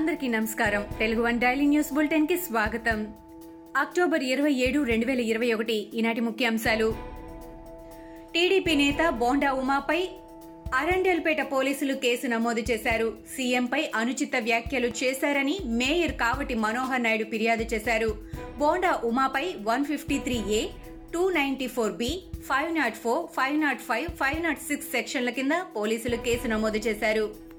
అందరికీ నమస్కారం. Telugu one daily news బులెటిన్కి స్వాగతం. అక్టోబర్ ఇరవై ఏడు రెండు వేల ఇరవై ఒకటి. ఈనాటి ముఖ్యాంశాలు. టీడీపీ నేత బోండా ఉమాపై అరండేల్పేట పోలీసులు కేసు నమోదు చేశారు. సీఎంపై అనుచిత వ్యాఖ్యలు చేశారని మేయర్ కావటి మనోహర్ నాయుడు ఫిర్యాదు చేశారు. Bonda ఉమాపై one fifty three A two ninety four B five nought four five nought five five nought six సెక్షన్ల కింద పోలీసులు కేసు నమోదు చేశారు.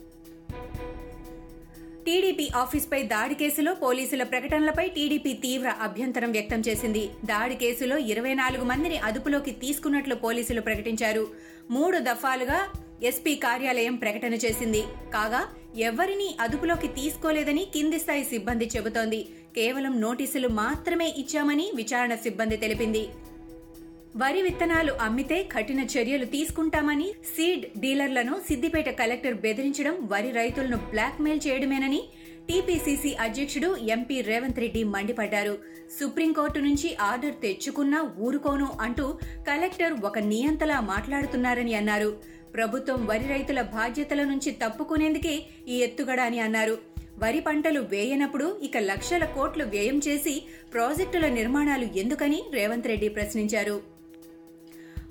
టీడీపీ ఆఫీస్పై దాడి కేసులో పోలీసుల ప్రకటనలపై టీడీపీ తీవ్ర అభ్యంతరం వ్యక్తం చేసింది. దాడి కేసులో ఇరవై నాలుగు మందిని అదుపులోకి తీసుకున్నట్లు పోలీసులు ప్రకటించారు. మూడు దఫాలుగా ఎస్పీ కార్యాలయం ప్రకటన చేసింది. కాగా ఎవరినీ అదుపులోకి తీసుకోలేదని కింది స్థాయి సిబ్బంది చెబుతోంది. కేవలం నోటీసులు మాత్రమే ఇచ్చామని విచారణ సిబ్బంది తెలిపింది. వరి విత్తనాలు అమ్మితే కఠిన చర్యలు తీసుకుంటామని సీడ్ డీలర్లను సిద్దిపేట కలెక్టర్ బెదిరించడం వరి రైతులను బ్లాక్మెయిల్ చేయడమేనని టీపీసీసీ అధ్యక్షుడు ఎంపీ రేవంత్ రెడ్డి మండిపడ్డారు. సుప్రీంకోర్టు నుంచి ఆర్డర్ తెచ్చుకున్నా ఊరుకోను అంటూ కలెక్టర్ ఒక నియంతలా మాట్లాడుతున్నారని అన్నారు. ప్రభుత్వం వరి రైతుల బాధ్యతల నుంచి తప్పుకునేందుకే ఈ ఎత్తుగడ అని అన్నారు. వరి పంటలు వేయనప్పుడు ఇక లక్షల కోట్లు వ్యయం చేసి ప్రాజెక్టుల నిర్మాణాలు ఎందుకని రేవంత్ రెడ్డి ప్రశ్నించారు.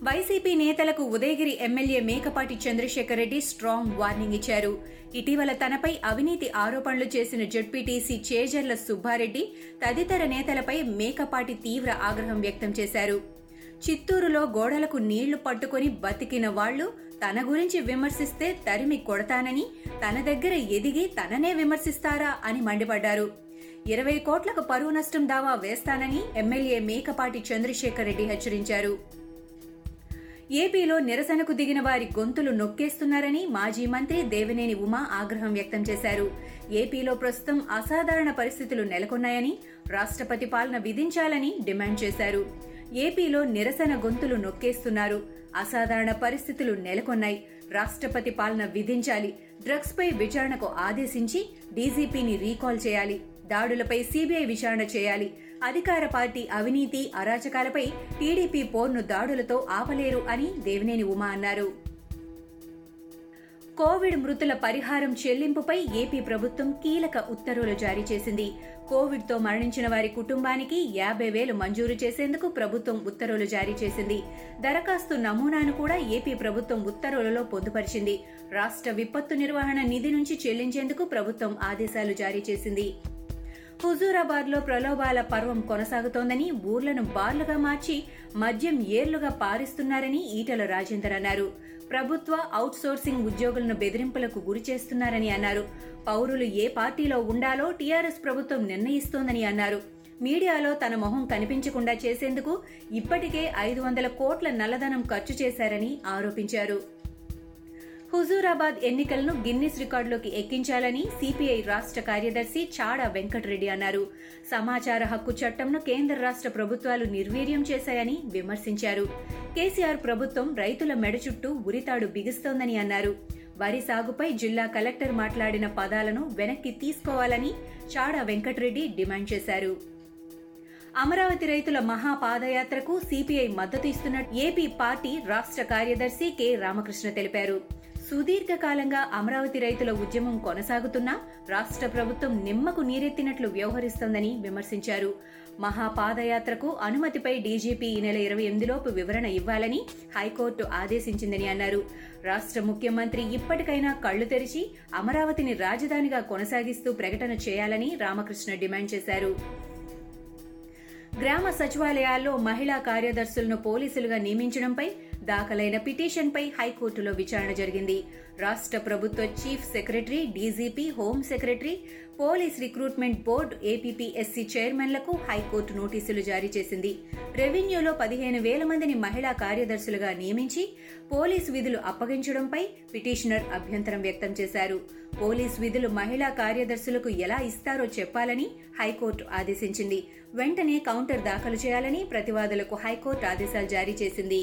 వైసీపీ నేతలకు Udayagiri MLA Mekapati Chandrasekhar Reddy strong warning ఇచ్చారు. ఇటీవల తనపై అవినీతి ఆరోపణలు చేసిన జడ్పీటీసీ చేజర్ల సుబ్బారెడ్డి తదితర నేతలపై మేకపాటి తీవ్ర ఆగ్రహం వ్యక్తం చేశారు. చిత్తూరులో గోడలకు నీళ్ళు పట్టుకుని బతికిన వాళ్ళు తన గురించి విమర్శిస్తే తరిమి కొడతానని తన దగ్గర ఎదిగి తననే విమర్శిస్తారా అని మండిపడ్డారు. ఇరవై కోట్లకు పరువు నష్టం దావా వేస్తానని ఎమ్మెల్యే మేకపాటి చంద్రశేఖర్ రెడ్డి హెచ్చరించారు. ఏపీలో నిరసనకు దిగిన వారి గొంతులు నొక్కేస్తున్నారని మాజీ మంత్రి దేవినేని ఉమా ఆగ్రహం వ్యక్తం చేశారు. ఏపీలో ప్రస్తుతం అసాధారణ పరిస్థితులు నెలకొన్నాయని రాష్ట్రపతి పాలన విధించాలని డిమాండ్ చేశారు. ఏపీలో నిరసన గొంతులు నొక్కేస్తున్నారు. అసాధారణ పరిస్థితులు నెలకొన్నాయి. రాష్ట్రపతి పాలన విధించాలి. డ్రగ్స్ పై విచారణకు ఆదేశించి డీజీపీని రీకాల్ చేయాలి. దాడులపై సీబీఐ విచారణ చేయాలి. అధికార పార్టీ అవినీతి అరాచకాలపై టీడీపీ పోర్ను దాడులతో ఆపలేరు అని దేవినేని ఉమా అన్నారు. కోవిడ్ మృతుల పరిహారం చెల్లింపుపై ఏపీ ప్రభుత్వం కీలక ఉత్తర్వులు జారీ చేసింది. కోవిడ్తో మరణించిన వారి కుటుంబానికి యాభై వేలు మంజూరు చేసేందుకు ప్రభుత్వం ఉత్తర్వులు జారీ చేసింది. దరఖాస్తు నమూనాను కూడా ఏపీ ప్రభుత్వం ఉత్తర్వులలో పొందుపరిచింది. రాష్ట్ర విపత్తు నిర్వహణ నిధి నుంచి చెల్లించేందుకు ప్రభుత్వం ఆదేశాలు జారీ చేసింది. హుజూరాబాద్లో ప్రలోభాల పర్వం కొనసాగుతోందని ఊర్లను బార్లుగా మార్చి మద్యం ఏర్లుగా పారిస్తున్నారని ఈటల రాజేందర్ అన్నారు. ప్రభుత్వ అవుట్సోర్సింగ్ ఉద్యోగులను బెదిరింపులకు గురి చేస్తున్నారని అన్నారు. పౌరులు ఏ పార్టీలో ఉండాలో టీఆర్ఎస్ ప్రభుత్వం నిర్ణయిస్తోందని అన్నారు. మీడియాలో తన మొహం కనిపించకుండా చేసేందుకు ఇప్పటికే ఐదు వందల కోట్ల నల్లధనం ఖర్చు చేశారని ఆరోపించారు. హుజూరాబాద్ ఎన్నికలను గిన్నిస్ రికార్డులోకి ఎక్కించాలని సిపిఐ రాష్ట్ర కార్యదర్శి చాడ వెంకటరెడ్డి అన్నారు. సమాచార హక్కు చట్టంను కేంద్ర రాష్ట్ర ప్రభుత్వాలు నిర్వీర్యం చేశాయని విమర్శించారు. కేసీఆర్ ప్రభుత్వం రైతుల మెడ చుట్టూ ఉరితాడు బిగుస్తోందని అన్నారు. వరి సాగుపై జిల్లా కలెక్టర్ మాట్లాడిన పదాలను వెనక్కి తీసుకోవాలని చాడ వెంకటరెడ్డి డిమాండ్ చేశారు. అమరావతి రైతుల మహా పాదయాత్రకు సిపిఐ మద్దతు ఇస్తున్నట్టు ఏపీ పార్టీ రాష్ట్ర కార్యదర్శి కె రామకృష్ణ తెలిపారు. సుదీర్ఘకాలంగా అమరావతి రైతుల ఉద్యమం కొనసాగుతున్నా రాష్ట్ర ప్రభుత్వం నిమ్మకు నీరెత్తినట్లు వ్యవహరిస్తోందని విమర్శించారు. మహాపాదయాత్రకు అనుమతిపై డీజీపీ ఈ నెల ఇరవై ఎనిమిదిలోపు వివరణ ఇవ్వాలని హైకోర్టు ఆదేశించిందని అన్నారు. రాష్ట్ర ముఖ్యమంత్రి ఇప్పటికైనా కళ్ళు తెరిచి అమరావతిని రాజధానిగా కొనసాగిస్తూ ప్రకటన చేయాలని రామకృష్ణ డిమాండ్ చేశారు. గ్రామ సచివాలయాల్లో మహిళా కార్యదర్శులను పోలీసులుగా నియమించడంపై దాఖలైన పిటిషన్పై హైకోర్టులో విచారణ జరిగింది. రాష్ట్ర ప్రభుత్వ chief secretary DGP home secretary police recruitment board APPSC చైర్మన్లకు high court నోటీసులు జారీ చేసింది. రెవెన్యూలో పదిహేను వేల మందిని మహిళా కార్యదర్శులుగా నియమించి పోలీస్ విధులు అప్పగించడంపై పిటిషనర్ అభ్యంతరం వ్యక్తం చేశారు. పోలీస్ విధులు మహిళా కార్యదర్శులకు ఎలా ఇస్తారో చెప్పాలని హైకోర్టు ఆదేశించింది. వెంటనే కౌంటర్ దాఖలు చేయాలని ప్రతివాదులకు హైకోర్టు ఆదేశాలు జారీ చేసింది.